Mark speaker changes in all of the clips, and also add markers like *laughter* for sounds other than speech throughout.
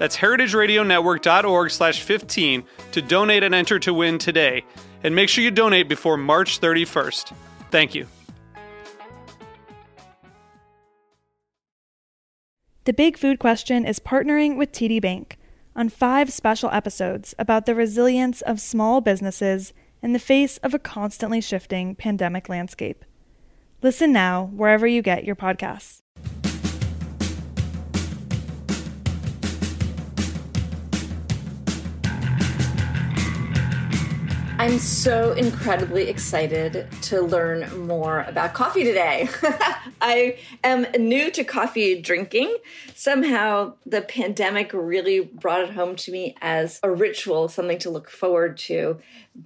Speaker 1: That's heritageradionetwork.org slash 15 to donate and enter to win today. And make sure you donate before March 31st. Thank you.
Speaker 2: The Big Food Question is partnering with TD Bank on five special episodes about the resilience of small businesses in the face of a constantly shifting pandemic landscape. Listen now wherever you get your podcasts.
Speaker 3: I'm so incredibly excited to learn more about coffee today. *laughs* I am new to coffee drinking. Somehow the pandemic really brought it home to me as a ritual, something to look forward to.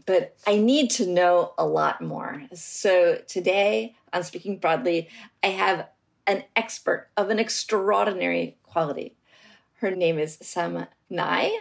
Speaker 3: But I need to know a lot more. So today on Speaking Broadly, I have an expert of an extraordinary quality. Her name is Sum Ngai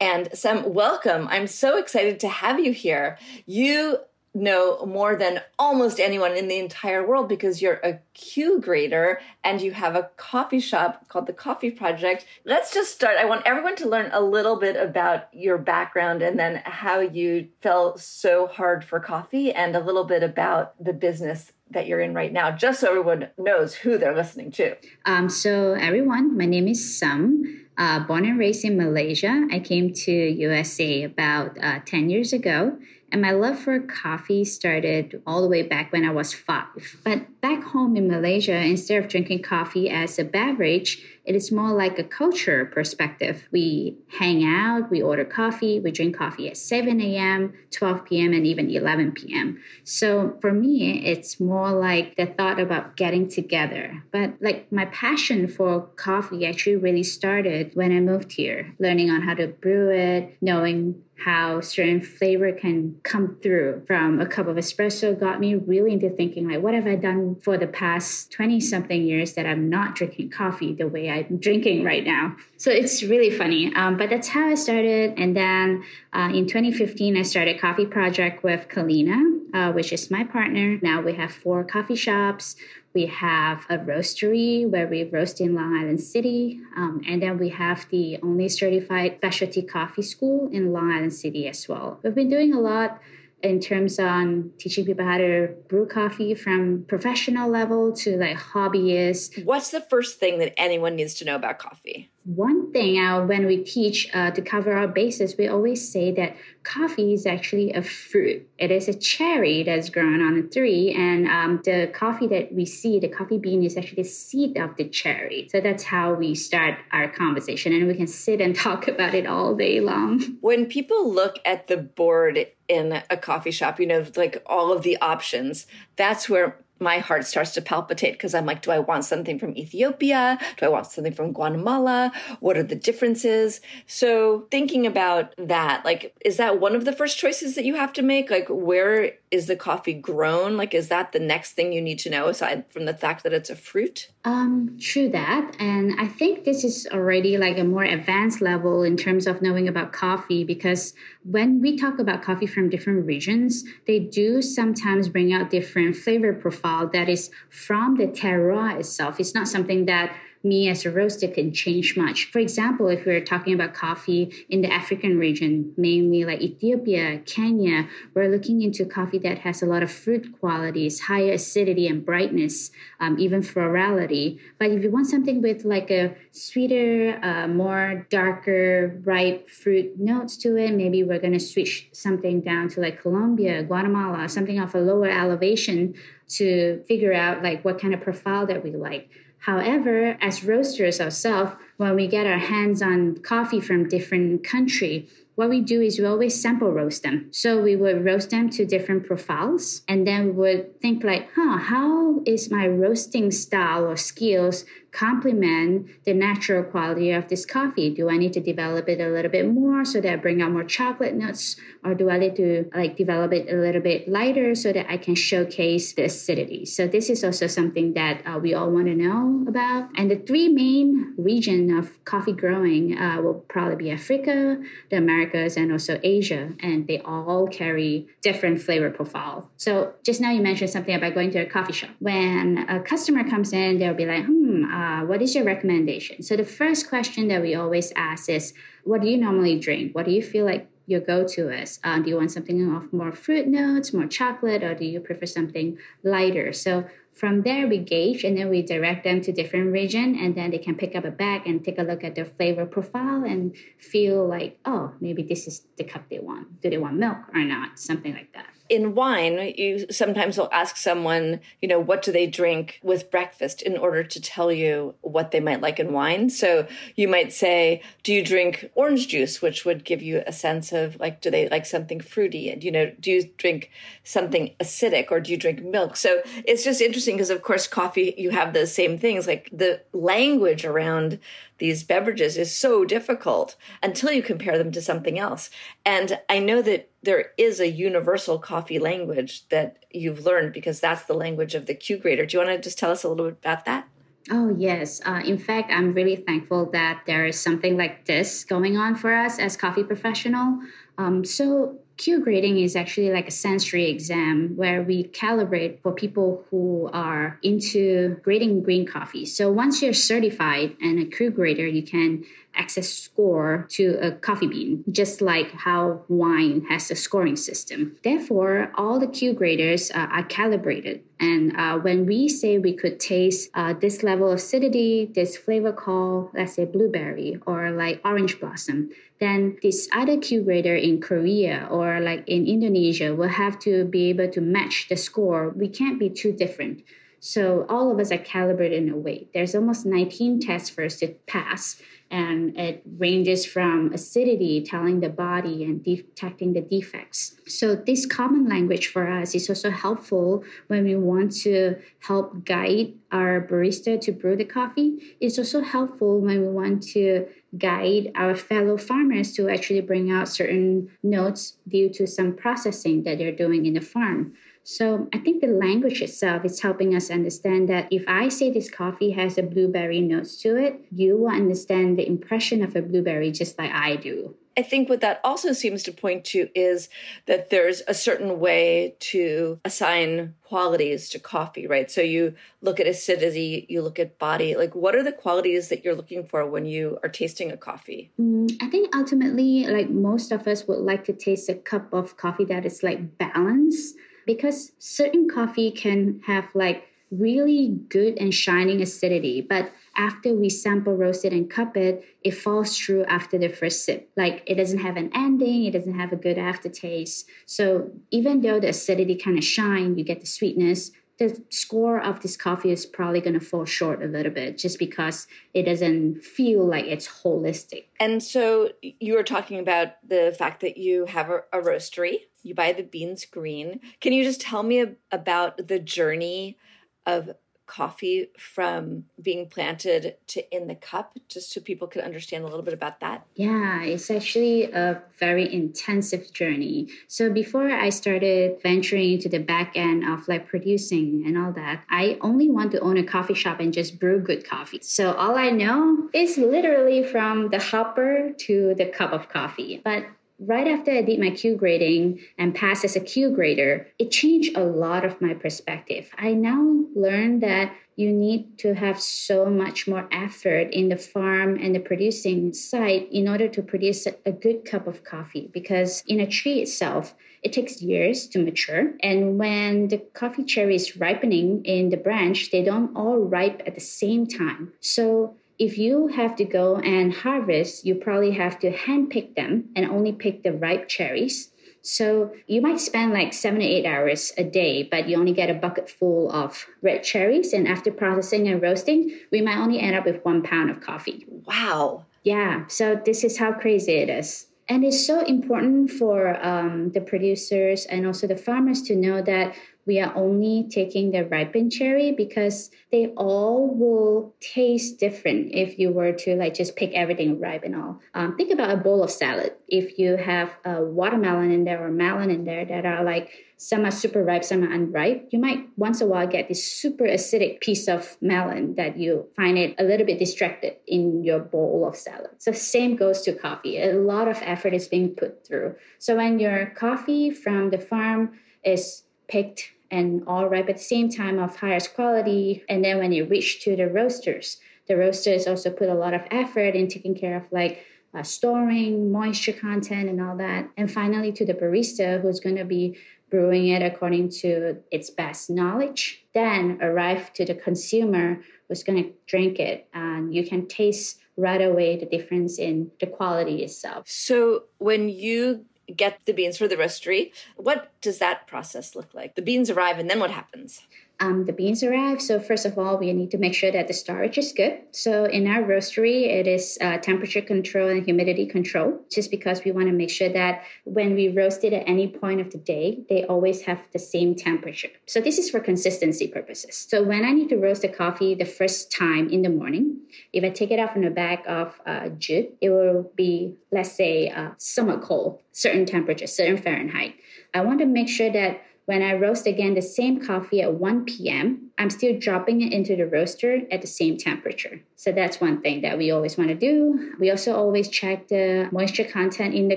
Speaker 3: and Sum, welcome. I'm so excited to have you here. You know more than almost anyone in the entire world because you're a Q grader and you have a coffee shop called the Coffee Project. Let's just start. I want everyone to learn a little bit about your background and then how you fell so hard for coffee and a little bit about the business that you're in right now, just so everyone knows who they're listening to.
Speaker 4: Um, so everyone, my name is Sum. Uh, born and raised in Malaysia, I came to USA about uh, 10 years ago. And my love for coffee started all the way back when I was five. But back home in Malaysia, instead of drinking coffee as a beverage, it is more like a culture perspective. We hang out, we order coffee, we drink coffee at 7 a.m., 12 p.m., and even 11 p.m. So for me, it's more like the thought about getting together. But like my passion for coffee actually really started when I moved here, learning on how to brew it, knowing how certain flavor can come through from a cup of espresso got me really into thinking like what have i done for the past 20 something years that i'm not drinking coffee the way i'm drinking right now? So it's really funny. Um, but that's how i started. And then uh, in 2015 i started coffee project with Kaleena uh, which is my partner now we have four coffee shops we have a roastery where we roast in Long Island City. Um, and then we have the only certified specialty coffee school in Long Island City as well. We've been doing a lot in terms on teaching people how to brew coffee from professional level to like hobbyists.
Speaker 3: What's the first thing that anyone needs to know about coffee?
Speaker 4: One thing uh, when we teach uh, to cover our bases, we always say that coffee is actually a fruit. It is a cherry that's grown on a tree, and um, the coffee that we see, the coffee bean, is actually the seed of the cherry. So that's how we start our conversation, and we can sit and *laughs* talk about it all day long.
Speaker 3: When people look at the board in a coffee shop, you know, like all of the options, that's where my heart starts to palpitate because I'm like, do I want something from Ethiopia? Do I want something from Guatemala? What are the differences? So thinking about that, like, is that one of the first choices that you have to make? Like, where is the coffee grown? Like, is that the next thing you need to know aside from the fact that it's a fruit?
Speaker 4: Um, true that. And I think this is already like a more advanced level in terms of knowing about coffee because when we talk about coffee from different regions, they do sometimes bring out different flavor profile that is from the terroir itself. It's not something that me as a roaster can change much. For example, if we're talking about coffee in the African region, mainly like Ethiopia, Kenya, we're looking into coffee that has a lot of fruit qualities, higher acidity and brightness, um, even florality. But if you want something with like a sweeter, uh, more darker, ripe fruit notes to it, maybe we're going to switch something down to like Colombia, Guatemala, something of a lower elevation to figure out like what kind of profile that we like. However, as roasters ourselves, when we get our hands on coffee from different country, what we do is we always sample roast them. So we would roast them to different profiles and then we would think like, huh, how is my roasting style or skills complement the natural quality of this coffee? Do I need to develop it a little bit more so that I bring out more chocolate notes? Or do I need to like develop it a little bit lighter so that I can showcase the acidity? So this is also something that uh, we all want to know about. And the three main region of coffee growing uh, will probably be Africa, the Americas, and also Asia. And they all carry different flavor profile. So just now you mentioned something about going to a coffee shop. When a customer comes in, they'll be like, hmm, uh, uh, what is your recommendation? So the first question that we always ask is, what do you normally drink? What do you feel like your go-to is? Uh, do you want something of more fruit notes, more chocolate, or do you prefer something lighter? So from there we gauge and then we direct them to different region and then they can pick up a bag and take a look at their flavor profile and feel like oh maybe this is the cup they want do they want milk or not something like that
Speaker 3: in wine, you sometimes will ask someone, you know, what do they drink with breakfast in order to tell you what they might like in wine. So you might say, do you drink orange juice, which would give you a sense of like, do they like something fruity? And, you know, do you drink something acidic or do you drink milk? So it's just interesting because, of course, coffee, you have the same things like the language around these beverages is so difficult until you compare them to something else. And I know that there is a universal coffee language that you've learned because that's the language of the Q grader. Do you want to just tell us a little bit about that?
Speaker 4: Oh, yes. Uh, in fact, I'm really thankful that there is something like this going on for us as coffee professional. Um, so Q grading is actually like a sensory exam where we calibrate for people who are into grading green coffee. So once you're certified and a Q grader, you can access score to a coffee bean, just like how wine has a scoring system. Therefore, all the Q graders uh, are calibrated. And uh, when we say we could taste uh, this level of acidity, this flavor call, let's say blueberry or like orange blossom, then this other Q grader in Korea or like in Indonesia will have to be able to match the score. We can't be too different. So all of us are calibrated in a way. There's almost 19 tests for us to pass and it ranges from acidity telling the body and detecting the defects. So this common language for us is also helpful when we want to help guide our barista to brew the coffee. It's also helpful when we want to guide our fellow farmers to actually bring out certain notes due to some processing that they're doing in the farm so I think the language itself is helping us understand that if I say this coffee has a blueberry notes to it, you will understand the impression of a blueberry just like I do.
Speaker 3: I think what that also seems to point to is that there's a certain way to assign qualities to coffee, right? So you look at acidity, you look at body. Like, what are the qualities that you're looking for when you are tasting a coffee?
Speaker 4: Mm, I think ultimately, like most of us would like to taste a cup of coffee that is like balanced because certain coffee can have like really good and shining acidity, but after we sample roast it and cup it, it falls through after the first sip. Like it doesn't have an ending, it doesn't have a good aftertaste. So even though the acidity kind of shine, you get the sweetness, the score of this coffee is probably going to fall short a little bit just because it doesn't feel like it's holistic.
Speaker 3: And so you were talking about the fact that you have a, a roastery, you buy the beans green. Can you just tell me about the journey of coffee from being planted to in the cup, just so people could understand a little bit about that?
Speaker 4: Yeah, it's actually a very intensive journey. So before I started venturing into the back end of like producing and all that, I only want to own a coffee shop and just brew good coffee. So all I know is literally from the hopper to the cup of coffee. But right after I did my Q grading and passed as a Q grader, it changed a lot of my perspective. I now learned that you need to have so much more effort in the farm and the producing site in order to produce a good cup of coffee because in a tree itself, it takes years to mature. And when the coffee cherry is ripening in the branch, they don't all ripe at the same time. So if you have to go and harvest, you probably have to handpick them and only pick the ripe cherries. So you might spend like seven to eight hours a day, but you only get a bucket full of red cherries. And after processing and roasting, we might only end up with one pound of coffee.
Speaker 3: Wow.
Speaker 4: Yeah. So this is how crazy it is. And it's so important for um, the producers and also the farmers to know that we are only taking the ripened cherry because they all will taste different if you were to like just pick everything ripe and all. Um, think about a bowl of salad. If you have a watermelon in there or melon in there that are like some are super ripe, some are unripe, you might once a while get this super acidic piece of melon that you find it a little bit distracted in your bowl of salad. So same goes to coffee. A lot of effort is being put through. So when your coffee from the farm is picked and all ripe at the same time of highest quality. And then when it reach to the roasters, the roasters also put a lot of effort in taking care of like uh, storing moisture content and all that. And finally, to the barista who's going to be brewing it according to its best knowledge, then arrive to the consumer who's going to drink it. And you can taste right away the difference in the quality itself.
Speaker 3: So when you get the beans for the roastery. What does that process look like? The beans arrive, and then what happens?
Speaker 4: Um, the beans arrive. So first of all, we need to make sure that the storage is good. So in our roastery, it is uh, temperature control and humidity control, just because we want to make sure that when we roast it at any point of the day, they always have the same temperature. So this is for consistency purposes. So when I need to roast the coffee the first time in the morning, if I take it out from the bag of uh, jute, it will be, let's say, uh, somewhat cold, certain temperature, certain Fahrenheit. I want to make sure that when I roast again the same coffee at 1 p.m., I'm still dropping it into the roaster at the same temperature. So that's one thing that we always want to do. We also always check the moisture content in the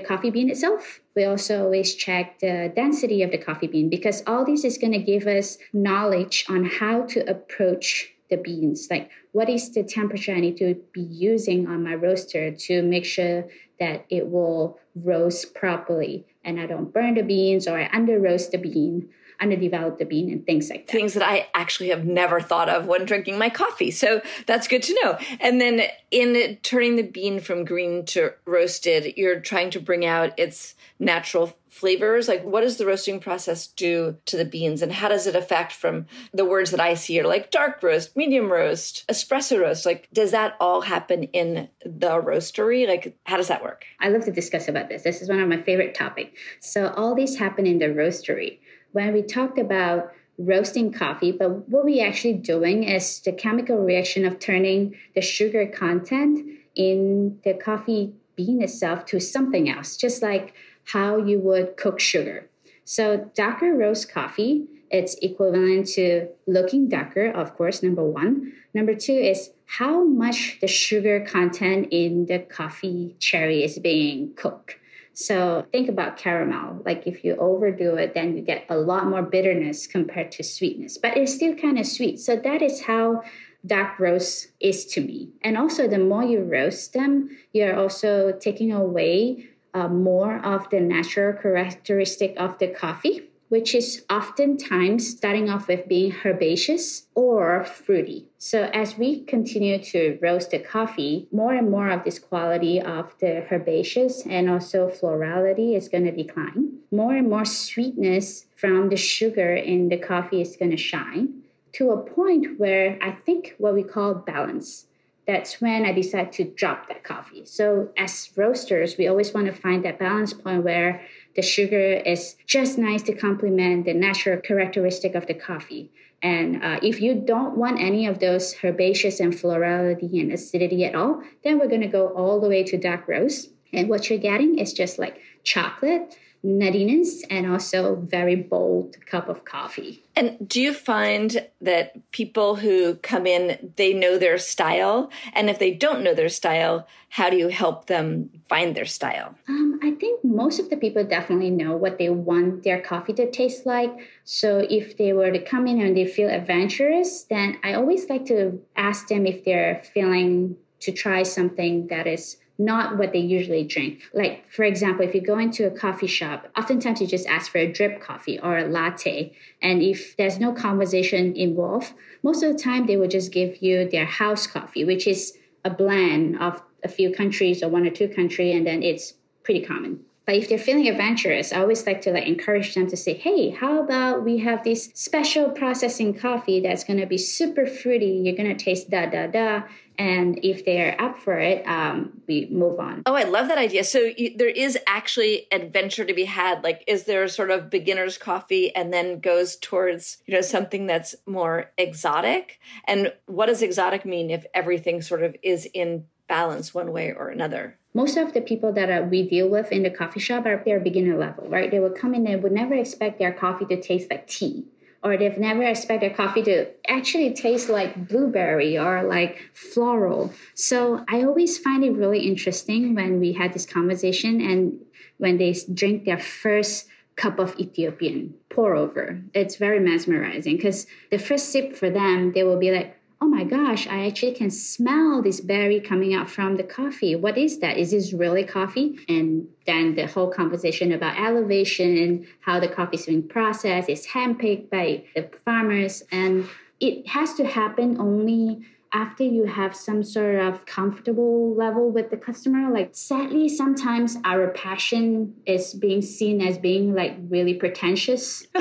Speaker 4: coffee bean itself. We also always check the density of the coffee bean because all this is going to give us knowledge on how to approach the beans. Like, what is the temperature I need to be using on my roaster to make sure that it will roast properly and I don't burn the beans or I under roast the bean, underdevelop the bean, and things like that.
Speaker 3: Things that I actually have never thought of when drinking my coffee. So that's good to know. And then in turning the bean from green to roasted, you're trying to bring out its natural flavors. Like what does the roasting process do to the beans? And how does it affect from the words that i see are like dark roast medium roast espresso roast? Like does that all happen in the roastery? Like how does that work?
Speaker 4: I love to discuss about this. This is one of my favorite topics so all these happen in the roastery when we talked about roasting coffee but what we're actually doing is the chemical reaction of turning the sugar content in the coffee bean itself to something else just like how you would cook sugar. So darker roast coffee, it's equivalent to looking darker, of course, number one. Number two is how much the sugar content in the coffee cherry is being cooked. So think about caramel. Like if you overdo it, then you get a lot more bitterness compared to sweetness, but it's still kind of sweet. So that is how dark roast is to me. And also, the more you roast them, you're also taking away uh, more of the natural characteristic of the coffee, which is oftentimes starting off with being herbaceous or fruity. So as we continue to roast the coffee, more and more of this quality of the herbaceous and also florality is going to decline. More and more sweetness from the sugar in the coffee is going to shine to a point where I think what we call balance that's when I decide to drop that coffee. So, as roasters, we always want to find that balance point where the sugar is just nice to complement the natural characteristic of the coffee. And uh, if you don't want any of those herbaceous and florality and acidity at all, then we're going to go all the way to dark roast. And what you're getting is just like chocolate nuttiness and also very bold cup of coffee.
Speaker 3: And do you find that people who come in, they know their style? And if they don't know their style, how do you help them find their style?
Speaker 4: Um, I think most of the people definitely know what they want their coffee to taste like. So if they were to come in and they feel adventurous, then I always like to ask them if they're feeling to try something that is not what they usually drink. Like, for example, if you go into a coffee shop, oftentimes you just ask for a drip coffee or a latte. And if there's no conversation involved, most of the time they will just give you their house coffee, which is a blend of a few countries or one or two country, and then it's pretty common. But if they're feeling adventurous, I always like to like encourage them to say, "Hey, how about we have this special processing coffee that's going to be super fruity. You're going to taste da da da." And if they're up for it, um, we move on.
Speaker 3: Oh, I love that idea. So you, there is actually adventure to be had. Like, is there sort of beginner's coffee and then goes towards you know something that's more exotic? And what does exotic mean if everything sort of is in balance one way or another?
Speaker 4: most of the people that uh, we deal with in the coffee shop are they're beginner level, right? They would come in and would never expect their coffee to taste like tea, or they've never expected coffee to actually taste like blueberry or like floral. So I always find it really interesting when we had this conversation and when they drink their first cup of Ethiopian pour over. It's very mesmerizing because the first sip for them, they will be like, oh my gosh, I actually can smell this berry coming out from the coffee. What is that? Is this really coffee? And then the whole conversation about elevation and how the coffee is being processed is handpicked by the farmers. And it has to happen only after you have some sort of comfortable level with the customer like sadly sometimes our passion is being seen as being like really pretentious. *laughs*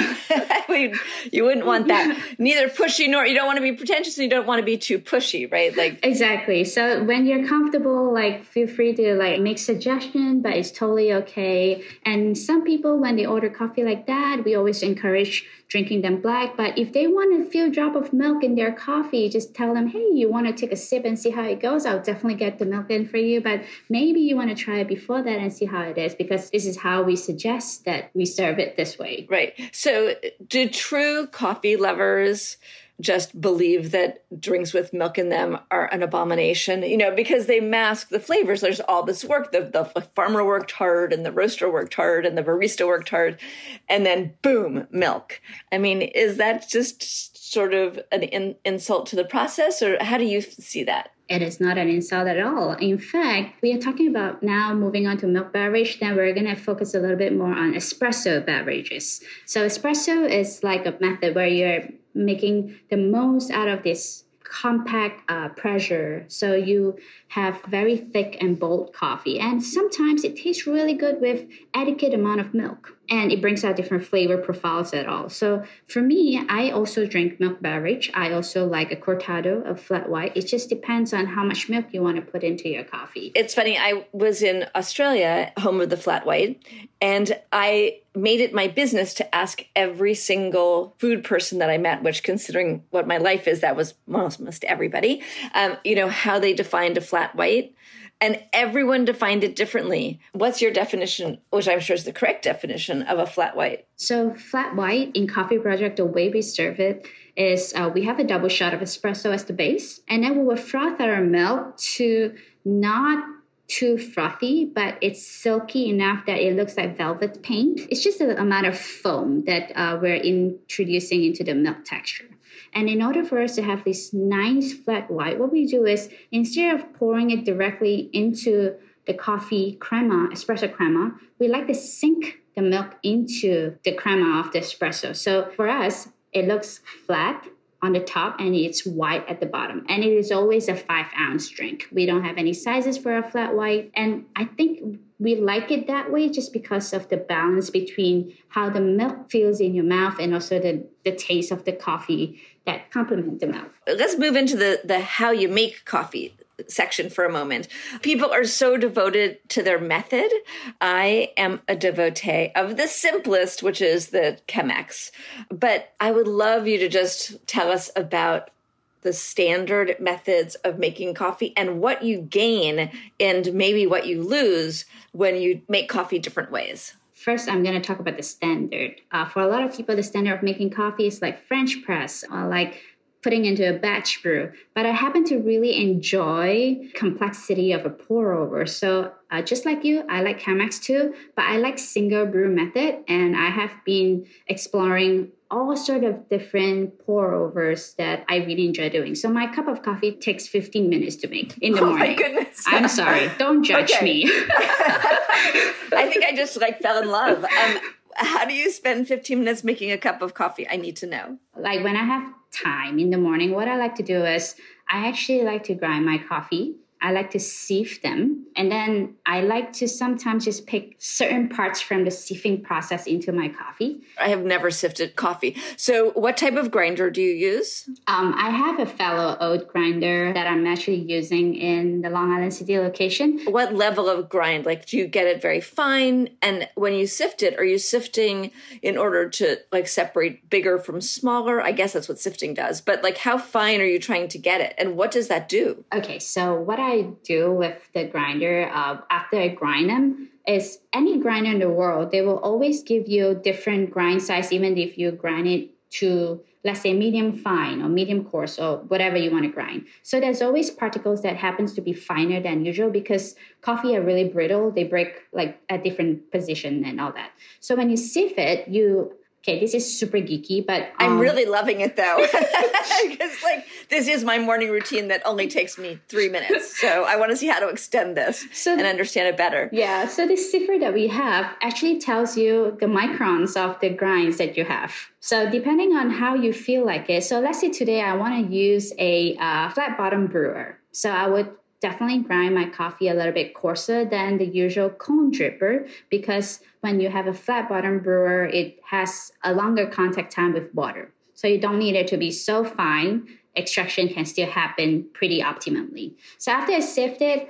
Speaker 3: You wouldn't want that. *laughs* Neither pushy nor you don't want to be pretentious and you don't want to be too pushy right? Like
Speaker 4: exactly. So when you're comfortable like feel free to like make suggestion but it's totally okay. And some people when they order coffee like that we always encourage drinking them black. But if they want a few drop of milk in their coffee, just tell them, hey, you want to take a sip and see how it goes. I'll definitely get the milk in for you. But maybe you want to try it before that and see how it is because this is how we suggest that we serve it this way.
Speaker 3: Right. So do true coffee lovers just believe that drinks with milk in them are an abomination, you know, because they mask the flavors. There's all this work. The, the farmer worked hard and the roaster worked hard and the barista worked hard. And then boom, milk. I mean, is that just sort of an in, insult to the process or how do you see that?
Speaker 4: It is not an insult at all. In fact, we are talking about now moving on to milk beverage. Then we're going to focus a little bit more on espresso beverages. So, espresso is like a method where you're making the most out of this compact uh, pressure. So you have very thick and bold coffee. And sometimes it tastes really good with adequate amount of milk and it brings out different flavor profiles at all. So for me, I also drink milk beverage. I also like a cortado, a flat white. It just depends on how much milk you want to put into your coffee.
Speaker 3: It's funny. I was in Australia, home of the flat white, and I made it my business to ask every single food person that I met, which considering what my life is, that was almost everybody, um, you know, how they defined a flat white. And everyone defined it differently. What's your definition, which I'm sure is the correct definition of a flat white?
Speaker 4: So, flat white in Coffee Project, the way we serve it is uh, we have a double shot of espresso as the base, and then we will froth our milk to not too frothy, but it's silky enough that it looks like velvet paint. It's just a amount of foam that uh, we're introducing into the milk texture. And in order for us to have this nice flat white, what we do is instead of pouring it directly into the coffee crema, espresso crema, we like to sink the milk into the crema of the espresso. So for us, it looks flat on the top and it's white at the bottom. And it is always a five ounce drink. We don't have any sizes for a flat white. And I think we like it that way just because of the balance between how the milk feels in your mouth and also the, the taste of the coffee that complement the milk.
Speaker 3: Let's move into the, the how you make coffee section for a moment. People are so devoted to their method. I am a devotee of the simplest, which is the Chemex. But I would love you to just tell us about the standard methods of making coffee and what you gain and maybe what you lose when you make coffee different ways.
Speaker 4: First, I'm going to talk about the standard. Uh, for a lot of people, the standard of making coffee is like French press or like putting into a batch brew. But I happen to really enjoy complexity of a pour over. So uh, just like you, I like Chemex too, but I like single brew method, and I have been exploring all sort of different pour overs that I really enjoy doing. So my cup of coffee takes 15 minutes to make in the
Speaker 3: oh
Speaker 4: morning.
Speaker 3: My goodness.
Speaker 4: I'm sorry. Don't judge
Speaker 3: Okay.
Speaker 4: me. *laughs*
Speaker 3: I think I just like fell in love. Um, how do you spend 15 minutes making a cup of coffee? I need to know.
Speaker 4: like when I have time in the morning, what I like to do is I actually like to grind my coffee. I like to sieve them. And then I like to sometimes just pick certain parts from the sieving process into my coffee.
Speaker 3: I have never sifted coffee. So, what type of grinder do you use?
Speaker 4: Um, I have a Fellow Ode grinder that I'm actually using in the Long Island City location.
Speaker 3: What level of grind? Like, do you get it very fine? And when you sift it, are you sifting in order to like separate bigger from smaller? I guess that's what sifting does. But like, how fine are you trying to get it? And what does that do?
Speaker 4: Okay, so what I do with the grinder uh, after I grind them is any grinder in the world, they will always give you different grind size, even if you grind it to, let's say, medium fine or medium coarse or whatever you want to grind. So there's always particles that happens to be finer than usual because coffee are really brittle. They break like at different position and all that. So when you sieve it, you okay, this is super geeky, but
Speaker 3: I'm
Speaker 4: um,
Speaker 3: really loving it though. *laughs* *laughs* Because like this is my morning routine that only takes me three minutes. So I want to see how to extend this
Speaker 4: So-
Speaker 3: and understand it better.
Speaker 4: Yeah, so this cipher that we have actually tells you the microns of the grinds that you have. So depending on how you feel like it. So let's say today I want to use a uh, flat bottom brewer. So I would definitely grind my coffee a little bit coarser than the usual cone dripper because when you have a flat bottom brewer, it has a longer contact time with water. So you don't need it to be so fine. Extraction can still happen pretty optimally. So after I sieved it,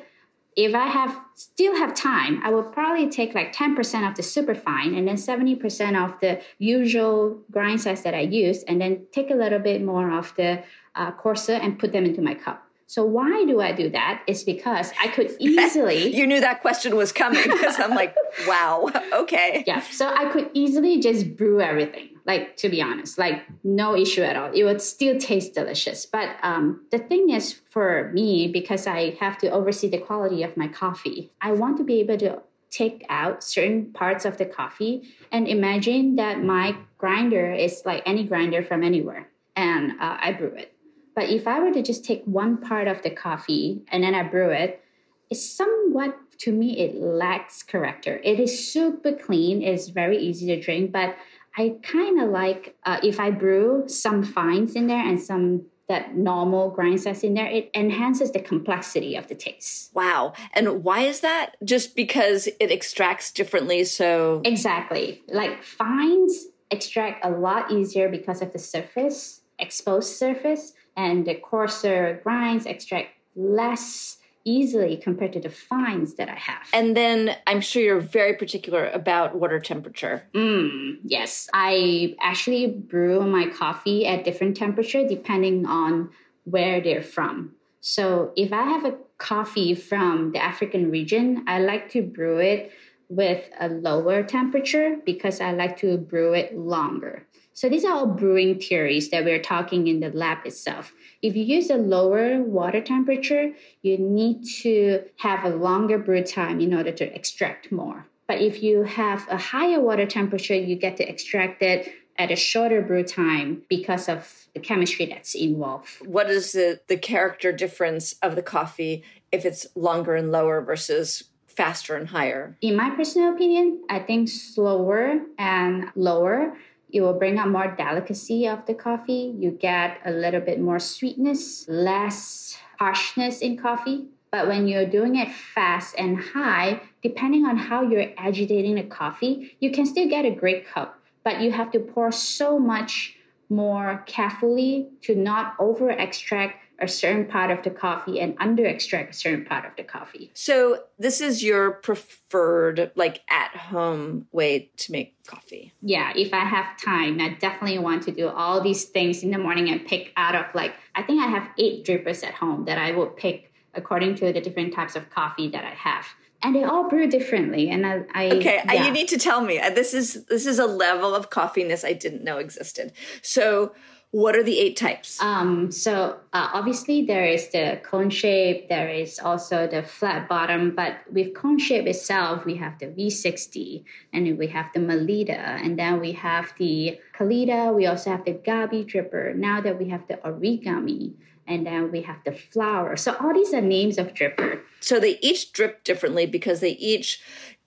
Speaker 4: if I have still have time, I will probably take like 10% of the super fine and then 70% of the usual grind size that I use, and then take a little bit more of the uh, coarser and put them into my cup. So why do I do that? It's because I could *laughs* easily
Speaker 3: You knew that question was coming because I'm like, *laughs* wow, okay.
Speaker 4: yeah so i could easily just brew everything like to be honest like no issue at all it would still taste delicious but um, the thing is for me because i have to oversee the quality of my coffee i want to be able to take out certain parts of the coffee and imagine that my grinder is like any grinder from anywhere and uh, i brew it but if i were to just take one part of the coffee and then i brew it it's somewhat to me it lacks character it is super clean it's very easy to drink but i kind of like uh, if i brew some fines in there and some that normal grind size in there it enhances the complexity of the taste
Speaker 3: Wow. And why is that? Just because it extracts differently. So,
Speaker 4: exactly like fines extract a lot easier because of the surface exposed surface and the coarser grinds extract less easily compared to the fines that i have
Speaker 3: and then I'm sure you're very particular about water temperature.
Speaker 4: Mm, yes, I actually brew my coffee at different temperature depending on where they're from. So if I have a coffee from the African region, I like to brew it with a lower temperature because I like to brew it longer. So these are all brewing theories that we're talking in the lab itself. If you use a lower water temperature, you need to have a longer brew time in order to extract more. But if you have a higher water temperature, you get to extract it at a shorter brew time because of the chemistry that's involved.
Speaker 3: What is the, the character difference of the coffee if it's longer and lower versus faster and higher?
Speaker 4: In my personal opinion, I think slower and lower, it will bring out more delicacy of the coffee. You get a little bit more sweetness, less harshness in coffee. But when you're doing it fast and high, depending on how you're agitating the coffee, you can still get a great cup. But you have to pour so much more carefully to not over extract a certain part of the coffee and under extract a certain part of the coffee.
Speaker 3: So, this is your preferred, like at home way to make coffee.
Speaker 4: yeah, if I have time, I definitely want to do all these things in the morning and pick out of like, I think I have eight drippers at home that I will pick according to the different types of coffee that I have. And they all brew differently. And I, I
Speaker 3: okay, yeah. you need to tell me. This is this is a level of coffeeness I didn't know existed. So what are the eight types?
Speaker 4: Um, so uh, obviously there is the cone shape. There is also the flat bottom. But with cone shape itself, we have the V60, and we have the Melitta, and then we have the Kalita. We also have the Gabi dripper. Now that we have the Origami, and then we have the flower. So all these are names of dripper.
Speaker 3: So they each drip differently because they each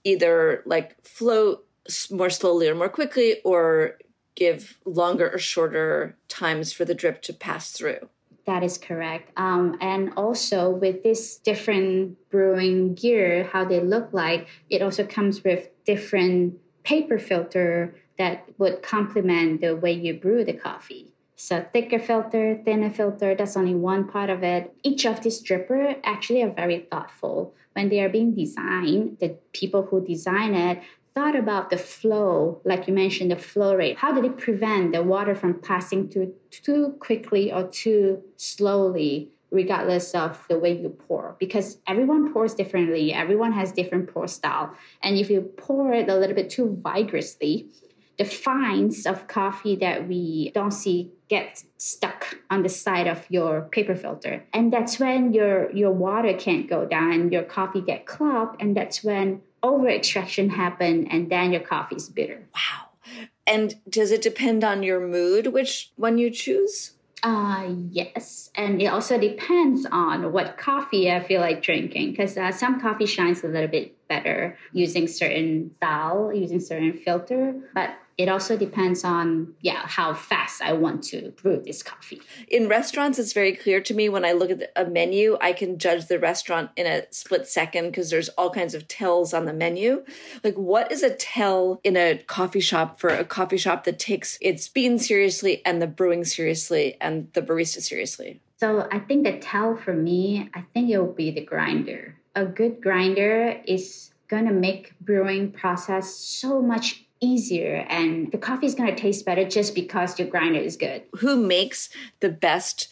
Speaker 3: either like float more slowly or more quickly, or give longer or shorter times for the drip to pass through.
Speaker 4: That is correct. Um, and also with this different brewing gear, how they look like, it also comes with different paper filter that would complement the way you brew the coffee. So thicker filter, thinner filter, that's only one part of it. Each of these dripper actually are very thoughtful. When they are being designed, the people who design it, thought about the flow, like you mentioned, the flow rate. How did it prevent the water from passing too, too quickly or too slowly, regardless of the way you pour? Because everyone pours differently, everyone has different pour style. And if you pour it a little bit too vigorously, the fines of coffee that we don't see get stuck on the side of your paper filter and that's when your your water can't go down your coffee get clogged and that's when over extraction happen and then your coffee is bitter.
Speaker 3: Wow. And does it depend on your mood which one you choose?
Speaker 4: Uh, yes. And it also depends on what coffee I feel like drinking because uh, some coffee shines a little bit better using certain style, using certain filter. But it also depends on yeah how fast i want to brew this coffee.
Speaker 3: In restaurants it's very clear to me when i look at a menu i can judge the restaurant in a split second because there's all kinds of tells on the menu. Like what is a tell in a coffee shop for a coffee shop that takes its bean seriously and the brewing seriously and the barista seriously?
Speaker 4: So i think the tell for me i think it will be the grinder. A good grinder is going to make brewing process so much easier and the coffee is going to taste better just because your grinder is good.
Speaker 3: Who makes the best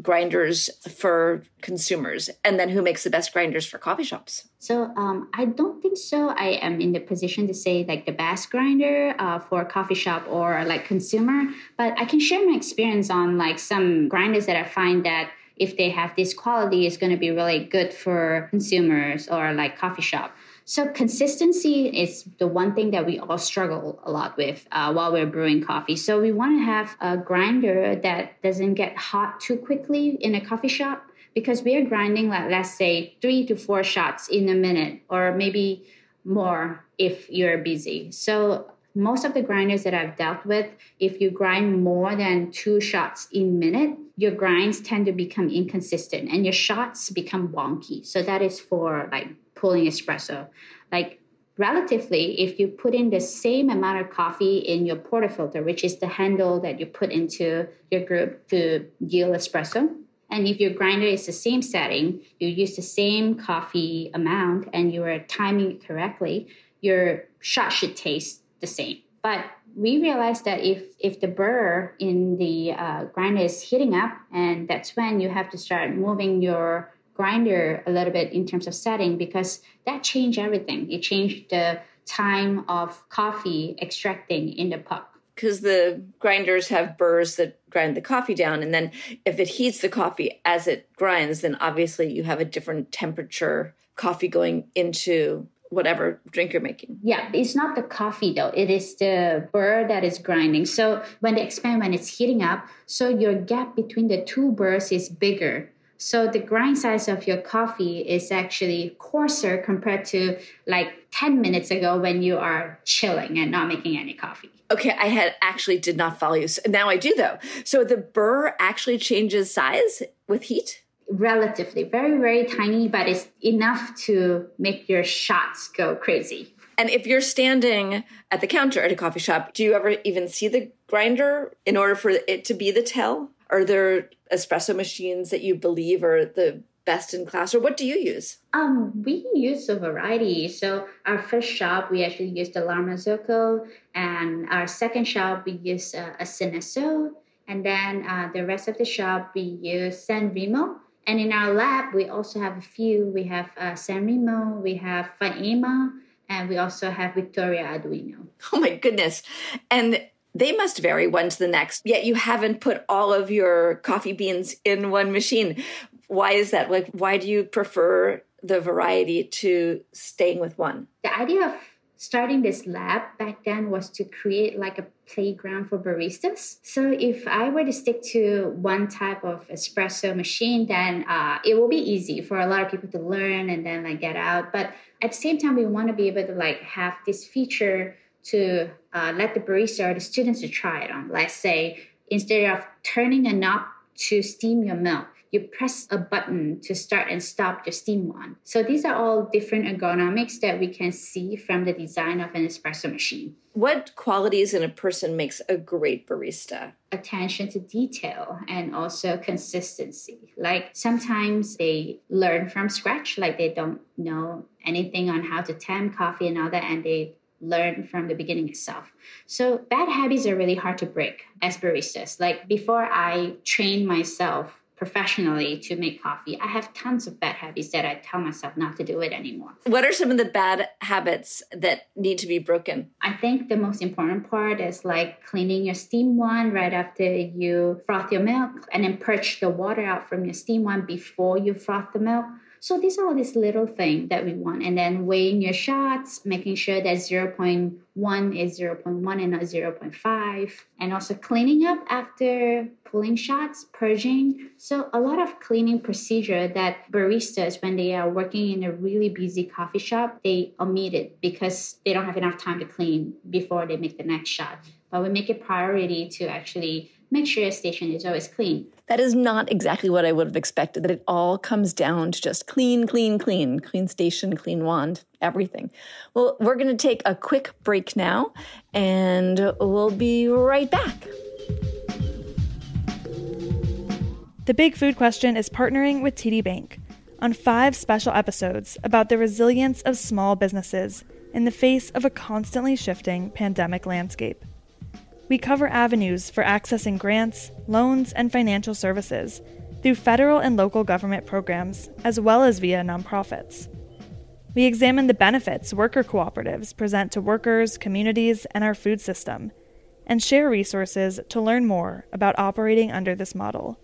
Speaker 3: grinders for consumers and then who makes the best grinders for coffee shops?
Speaker 4: So um, I don't think so. I am in the position to say like the best grinder uh, for a coffee shop or like consumer, but I can share my experience on like some grinders that I find that if they have this quality is going to be really good for consumers or like coffee shop. So consistency is the one thing that we all struggle a lot with uh, while we're brewing coffee. So we want to have a grinder that doesn't get hot too quickly in a coffee shop because we're grinding like let's say three to four shots in a minute or maybe more if you're busy. So most of the grinders that I've dealt with, if you grind more than two shots in a minute, your grinds tend to become inconsistent and your shots become wonky. So that is for like pulling espresso. Like relatively, if you put in the same amount of coffee in your portafilter, which is the handle that you put into your group to yield espresso, and if your grinder is the same setting, you use the same coffee amount and you are timing it correctly, your shot should taste the same. But we realized that if if the burr in the uh, grinder is heating up, and that's when you have to start moving your grinder a little bit in terms of setting because that changed everything. It changed the time of coffee extracting in the puck.
Speaker 3: Because the grinders have burrs that grind the coffee down, and then if it heats the coffee as it grinds, then obviously you have a different temperature coffee going into whatever drink you're making.
Speaker 4: Yeah, it's not the coffee though. It is the burr that is grinding. So when the experiment is heating up, so your gap between the two burrs is bigger. So the grind size of your coffee is actually coarser compared to like 10 minutes ago when you are chilling and not making any coffee.
Speaker 3: Okay, I had actually did not follow you. So now I do though. So the burr actually changes size with heat?
Speaker 4: Relatively, very, very tiny, but it's enough to make your shots go crazy.
Speaker 3: And if you're standing at the counter at a coffee shop, do you ever even see the grinder in order for it to be the tell? Are there espresso machines that you believe are the best in class, or what do you use?
Speaker 4: Um, we use a variety. So our first shop, we actually used the La Marzocco, and our second shop, we use uh, a Synesso, and then uh, the rest of the shop, we use San Remo. And in our lab, we also have a few. We have uh, San Remo, we have Faema, and we also have Victoria Arduino.
Speaker 3: Oh my goodness. And they must vary one to the next, yet you haven't put all of your coffee beans in one machine. Why is that? Like, why do you prefer the variety to staying with one?
Speaker 4: The idea of starting this lab back then was to create like a playground for baristas. So if I were to stick to one type of espresso machine, then uh, it will be easy for a lot of people to learn and then like get out. But at the same time, we want to be able to like have this feature to uh, let the barista or the students to try it on. Let's say instead of turning a knob to steam your milk, you press a button to start and stop your steam wand. So these are all different ergonomics that we can see from the design of an espresso machine.
Speaker 3: What qualities in a person makes a great barista?
Speaker 4: Attention to detail and also consistency. Like sometimes they learn from scratch, like they don't know anything on how to tamp coffee and all that, and they learn from the beginning itself. So bad habits are really hard to break as baristas. Like before I trained myself professionally to make coffee, I have tons of bad habits that I tell myself not to do it anymore.
Speaker 3: What are some of the bad habits that need to be broken?
Speaker 4: I think the most important part is like cleaning your steam wand right after you froth your milk and then purge the water out from your steam wand before you froth the milk. So these are all these little things that we want. And then weighing your shots, making sure that 0.1 is 0.1 and not 0.5. And also cleaning up after pulling shots, purging. So a lot of cleaning procedure that baristas, when they are working in a really busy coffee shop, they omit it because they don't have enough time to clean before they make the next shot. But we make it priority to actually make sure your station is always clean.
Speaker 3: That is not exactly what I would have expected, that it all comes down to just clean, clean, clean, clean station, clean wand, everything. Well, we're going to take a quick break now, and we'll be right back.
Speaker 2: The Big Food Question is partnering with TD Bank on five special episodes about the resilience of small businesses in the face of a constantly shifting pandemic landscape we cover avenues for accessing grants, loans, and financial services through federal and local government programs, as well as via nonprofits. We examine the benefits worker cooperatives present to workers, communities, and our food system, and share resources to learn more about operating under this model.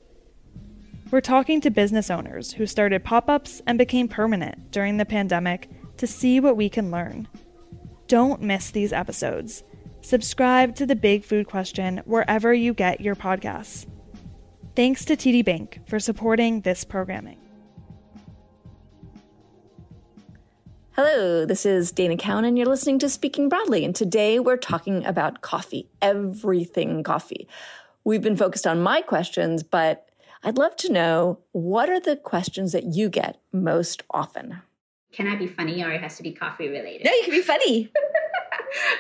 Speaker 2: We're talking to business owners who started pop ups and became permanent during the pandemic to see what we can learn. Don't miss these episodes. Subscribe to The Big Food Question wherever you get your podcasts. Thanks to TD Bank for supporting this programming.
Speaker 3: Hello, this is Dana Cowin, and you're listening to Speaking Broadly. And today we're talking about coffee, everything coffee. We've been focused on my questions, but I'd love to know what are the questions that you get most often?
Speaker 4: Can I be funny or it has to be coffee related?
Speaker 3: No, you can be funny. *laughs*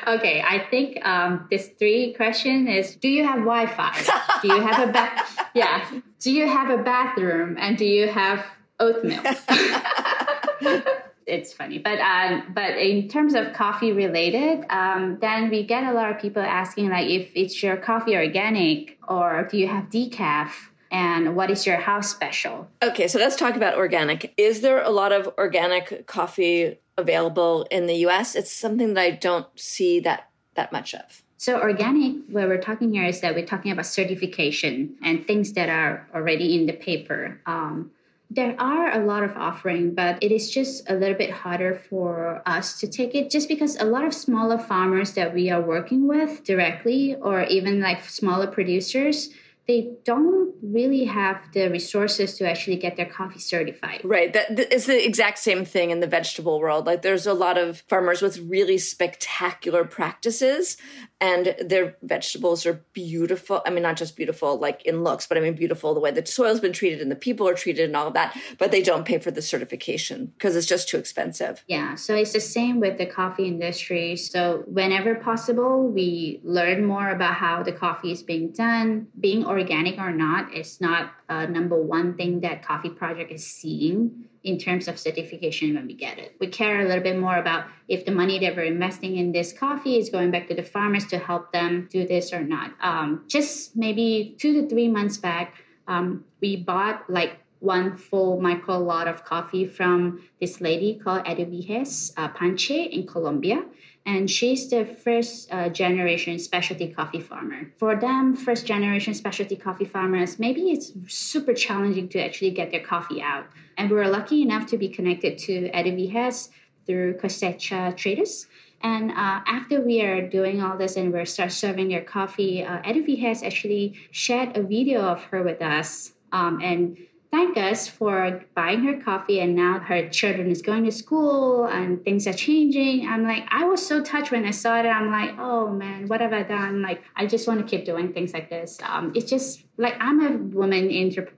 Speaker 4: okay, I think um, this three question is: Do you have Wi-Fi? do you have a ba- *laughs* yeah? Do you have a bathroom? And do you have oatmeal? *laughs* it's funny, but um, but in terms of coffee related, um, then we get a lot of people asking like if it's your coffee organic or do you have decaf and what is your house special?
Speaker 3: Okay, so let's talk about organic. Is there a lot of organic coffee available in the US. It's something that I don't see that that much of.
Speaker 4: So organic, what we're talking here is that we're talking about certification and things that are already in the paper. Um, there are a lot of offering, but it is just a little bit harder for us to take it just because a lot of smaller farmers that we are working with directly or even like smaller producers, they don't really have the resources to actually get their coffee certified.
Speaker 3: Right. That is the exact same thing in the vegetable world. Like there's a lot of farmers with really spectacular practices and their vegetables are beautiful. I mean, not just beautiful like in looks, but I mean beautiful the way the soil's been treated and the people are treated and all of that, but they don't pay for the certification because it's just too expensive.
Speaker 4: Yeah, so it's the same with the coffee industry. So whenever possible, we learn more about how the coffee is being done. Being organic or not is not a number one thing that Coffee Project is seeing in terms of certification when we get it. We care a little bit more about if the money that we're investing in this coffee is going back to the farmers to help them do this or not. Um, just maybe two to three months back, um, we bought like one full micro lot of coffee from this lady called Eduviges uh, Panche in Colombia. And she's the first uh, generation specialty coffee farmer. For them, first generation specialty coffee farmers, maybe it's super challenging to actually get their coffee out. And we were lucky enough to be connected to Eduviges through Cosecha Traders. And uh, after we are doing all this and we start serving their coffee, uh, Eduviges actually shared a video of her with us. Um, and thank us for buying her coffee and now her children is going to school and things are changing. I'm like i was so touched when i saw it. I'm like oh man what have i done? Like i just want to keep doing things like this. Um, it's just like i'm a woman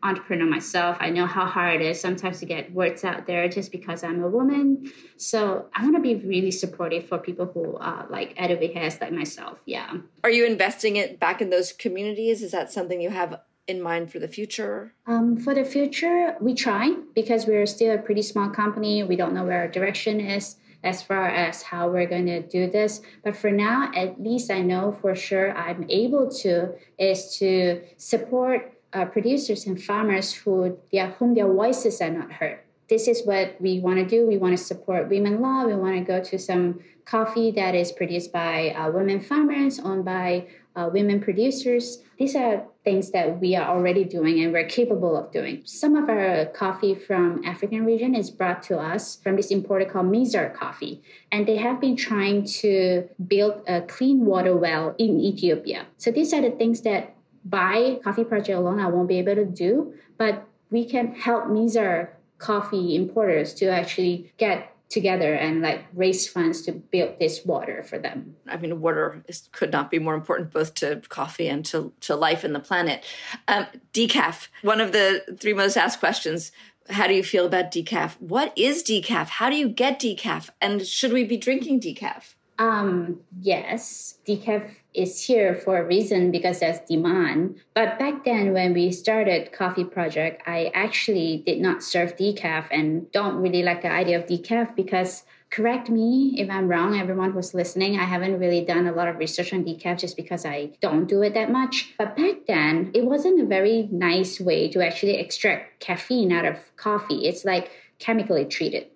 Speaker 4: entrepreneur myself. I know how hard it is sometimes to get words out there just because i'm a woman. So i want to be really supportive for people who uh, like Eduviges like myself. Yeah.
Speaker 3: Are you investing it back in those communities? Is that something you have in mind for the future?
Speaker 4: Um, for the future, we try because we're still a pretty small company. We don't know where our direction is as far as how we're going to do this. But for now, at least I know for sure I'm able to is to support uh, producers and farmers who their, whom their voices are not heard. This is what we want to do. We want to support women law. We want to go to some coffee that is produced by uh, women farmers, owned by uh, women producers. These are things that we are already doing and we're capable of doing. Some of our coffee from African region is brought to us from this importer called Mizar Coffee, and they have been trying to build a clean water well in Ethiopia. So these are the things that by Coffee Project alone I won't be able to do, but we can help Mizar coffee importers to actually get together and like raise funds to build this water for them.
Speaker 3: I mean, water is, could not be more important both to coffee and to, to life and the planet. Um, decaf, one of the three most asked questions. How do you feel about decaf? What is decaf? How do you get decaf? And should we be drinking decaf?
Speaker 4: Um, yes, decaf is here for a reason because there's demand. But back then, when we started Coffee Project, I actually did not serve decaf and don't really like the idea of decaf because correct me if I'm wrong, everyone who's listening. I haven't really done a lot of research on decaf just because I don't do it that much. But back then, it wasn't a very nice way to actually extract caffeine out of coffee. It's like chemically treated.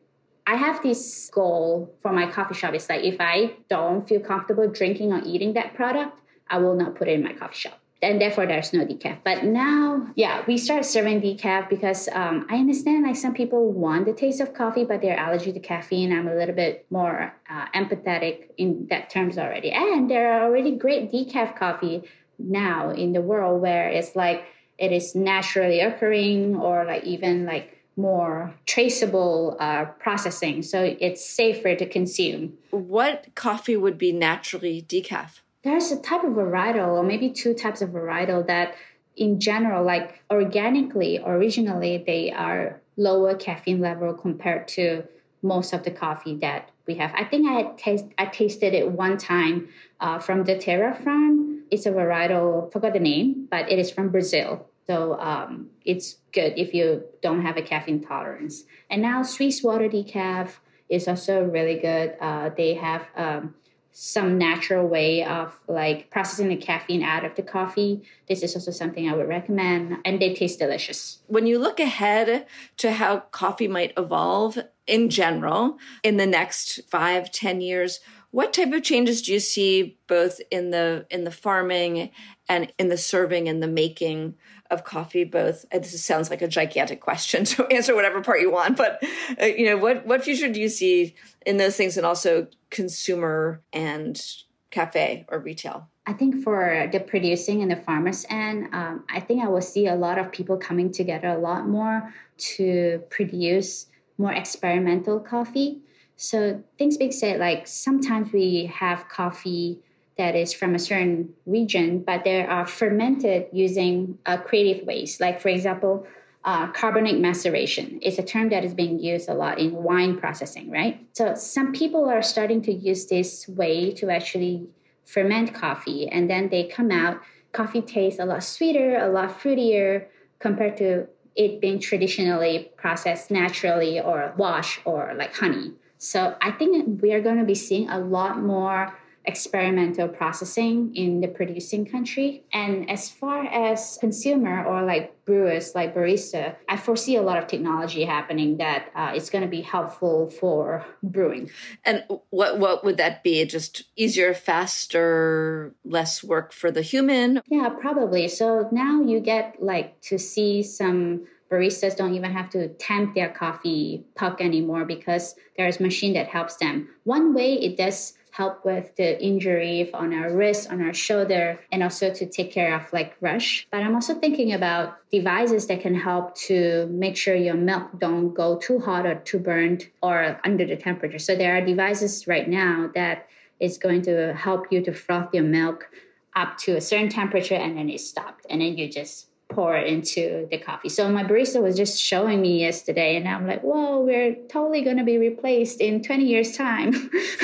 Speaker 4: I have this goal for my coffee shop. It's like if I don't feel comfortable drinking or eating that product, I will not put it in my coffee shop. And therefore, there's no decaf. But now, yeah, we start serving decaf because um, I understand like some people want the taste of coffee, but they're allergic to caffeine. I'm a little bit more uh, empathetic in that terms already. And there are already great decaf coffee now in the world where it's like it is naturally occurring or like even like more traceable uh, processing, so it's safer to consume.
Speaker 3: What coffee would be naturally decaf?
Speaker 4: There's a type of varietal, or maybe two types of varietal that, in general, like organically, originally, they are lower caffeine level compared to most of the coffee that we have. I think I had taste, I tasted it one time uh, from the Terra farm. It's a varietal, forgot the name, but it is from Brazil so um, it's good if you don't have a caffeine tolerance. And now Swiss water decaf is also really good. Uh, they have um, some natural way of like processing the caffeine out of the coffee. This is also something I would recommend, and they taste delicious.
Speaker 3: When you look ahead to how coffee might evolve in general in the next five, ten years, what type of changes do you see both in the in the farming and in the serving and the making of coffee both this sounds like a gigantic question *laughs* so answer whatever part you want but uh, you know what what future do you see in those things and also consumer and cafe or retail
Speaker 4: I think for the producing and the farmers end, um, I think I will see a lot of people coming together a lot more to produce more experimental coffee. So things being said, like sometimes we have coffee that is from a certain region, but they are fermented using uh, creative ways. Like, for example, uh, maceration is a term that is being used a lot in wine processing, right? So, some people are starting to use this way to actually ferment coffee, and then they come out. Coffee tastes a lot sweeter, a lot fruitier compared to it being traditionally processed naturally or wash or like honey. So, I think we are going to be seeing a lot more experimental processing in the producing country. And as far as consumer or like brewers, like barista, I foresee a lot of technology happening that uh, it's going to be helpful for brewing.
Speaker 3: And what what would that be? Just easier, faster, less work for the human?
Speaker 4: Yeah, probably. So now you get like to see some baristas don't even have to tamp their coffee puck anymore because there's machine that helps them. One way it does help with the injury on our wrist, on our shoulder, and also to take care of like rush. But I'm also thinking about devices that can help to make sure your milk don't go too hot or too burnt or under the temperature. So there are devices right now that is going to help you to froth your milk up to a certain temperature and then it stopped and then you just pour into the coffee. So my barista was just showing me yesterday, and I'm like, whoa, we're totally going to be replaced in 20 years' time. *laughs*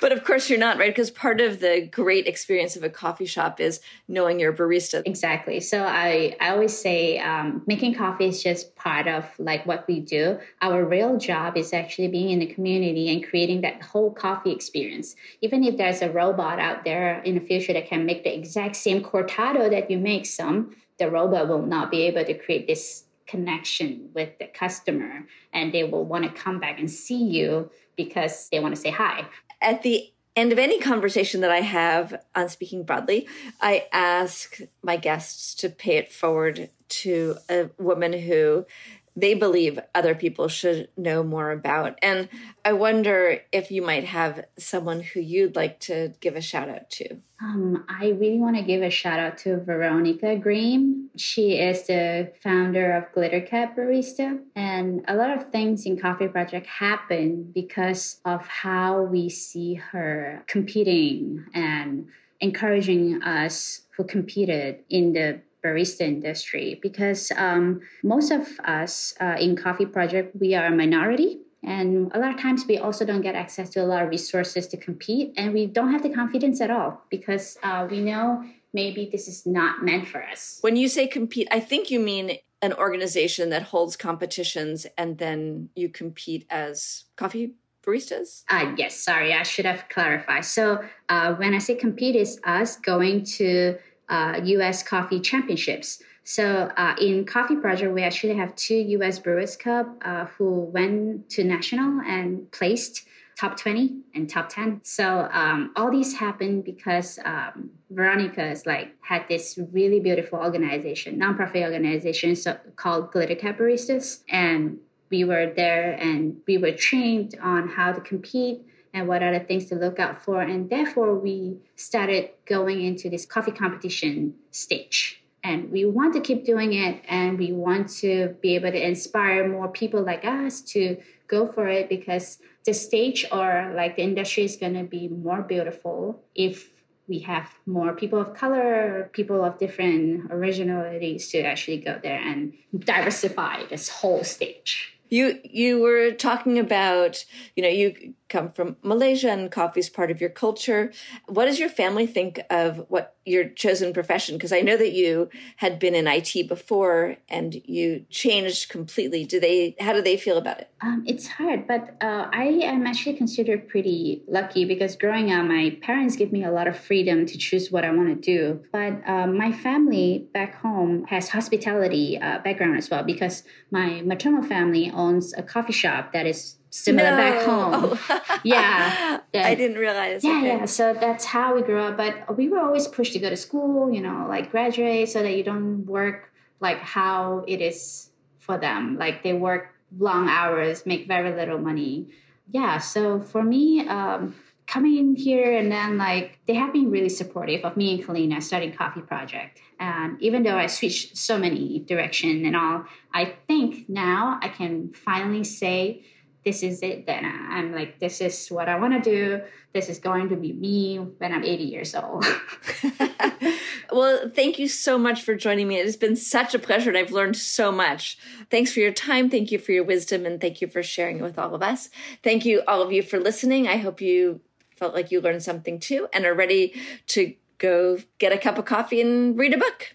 Speaker 3: but of course, you're not, right? Because part of the great experience of a coffee shop is knowing your barista.
Speaker 4: Exactly. So I, I always say um, making coffee is just part of like what we do. Our real job is actually being in the community and creating that whole coffee experience. Even if there's a robot out there in the future that can make the exact same cortado that you make, some, the robot will not be able to create this connection with the customer and they will want to come back and see you because they want to say hi.
Speaker 3: At the end of any conversation that I have on speaking broadly, I ask my guests to pay it forward to a woman who they believe other people should know more about. And I wonder if you might have someone who you'd like to give a shout out to.
Speaker 4: Um, I really want to give a shout out to Veronica Grimm. She is the founder of Glitter Cat Barista. And a lot of things in Coffee Project happen because of how we see her competing and encouraging us who competed in the barista industry because um, most of us uh, in coffee project we are a minority and a lot of times we also don't get access to a lot of resources to compete and we don't have the confidence at all because uh, we know maybe this is not meant for us
Speaker 3: when you say compete i think you mean an organization that holds competitions and then you compete as coffee baristas?
Speaker 4: Uh, yes, sorry, I should have clarified. So uh, when I say compete, is us going to uh, U.S. Coffee Championships. So uh, in Coffee Project, we actually have two U.S. Brewers Cup uh, who went to national and placed top 20 and top 10 so um, all these happened because um, veronica's like had this really beautiful organization nonprofit organization so, called glitter cat baristas and we were there and we were trained on how to compete and what are the things to look out for. And therefore, we started going into this coffee competition stage. And we want to keep doing it, and we want to be able to inspire more people like us to go for it because the stage or like the industry is going to be more beautiful if we have more people of color, people of different originalities to actually go there and diversify this whole stage.
Speaker 3: You you were talking about, you know, you come from Malaysia and coffee is part of your culture. What does your family think of what your chosen profession? Because I know that you had been in IT before and you changed completely. Do they? How do they feel about it?
Speaker 4: Um, it's hard, but uh, I am actually considered pretty lucky because growing up, my parents give me a lot of freedom to choose what I want to do. But uh, my family back home has hospitality uh, background as well because my maternal family owns a coffee shop that is similar no. back home. Oh. *laughs* yeah.
Speaker 3: That, *laughs* I didn't realize.
Speaker 4: Yeah, okay. yeah. So that's how we grew up. But we were always pushed to go to school, you know, like graduate so that you don't work like how it is for them. Like they work long hours, make very little money. Yeah. So for me, um, coming in here and then like they have been really supportive of me and Kaleena starting Coffee Project. And even though I switched so many direction and all, I think now I can finally say this is it then i'm like this is what i want to do. This is going to be me when i'm 80 years old. *laughs*
Speaker 3: Well thank you so much for joining me. It has been such a pleasure and i've learned so much. Thanks for your time. Thank you for your wisdom and thank you for sharing it with all of us. Thank you all of you for listening. I hope you felt like you learned something too and are ready to go get a cup of coffee and read a book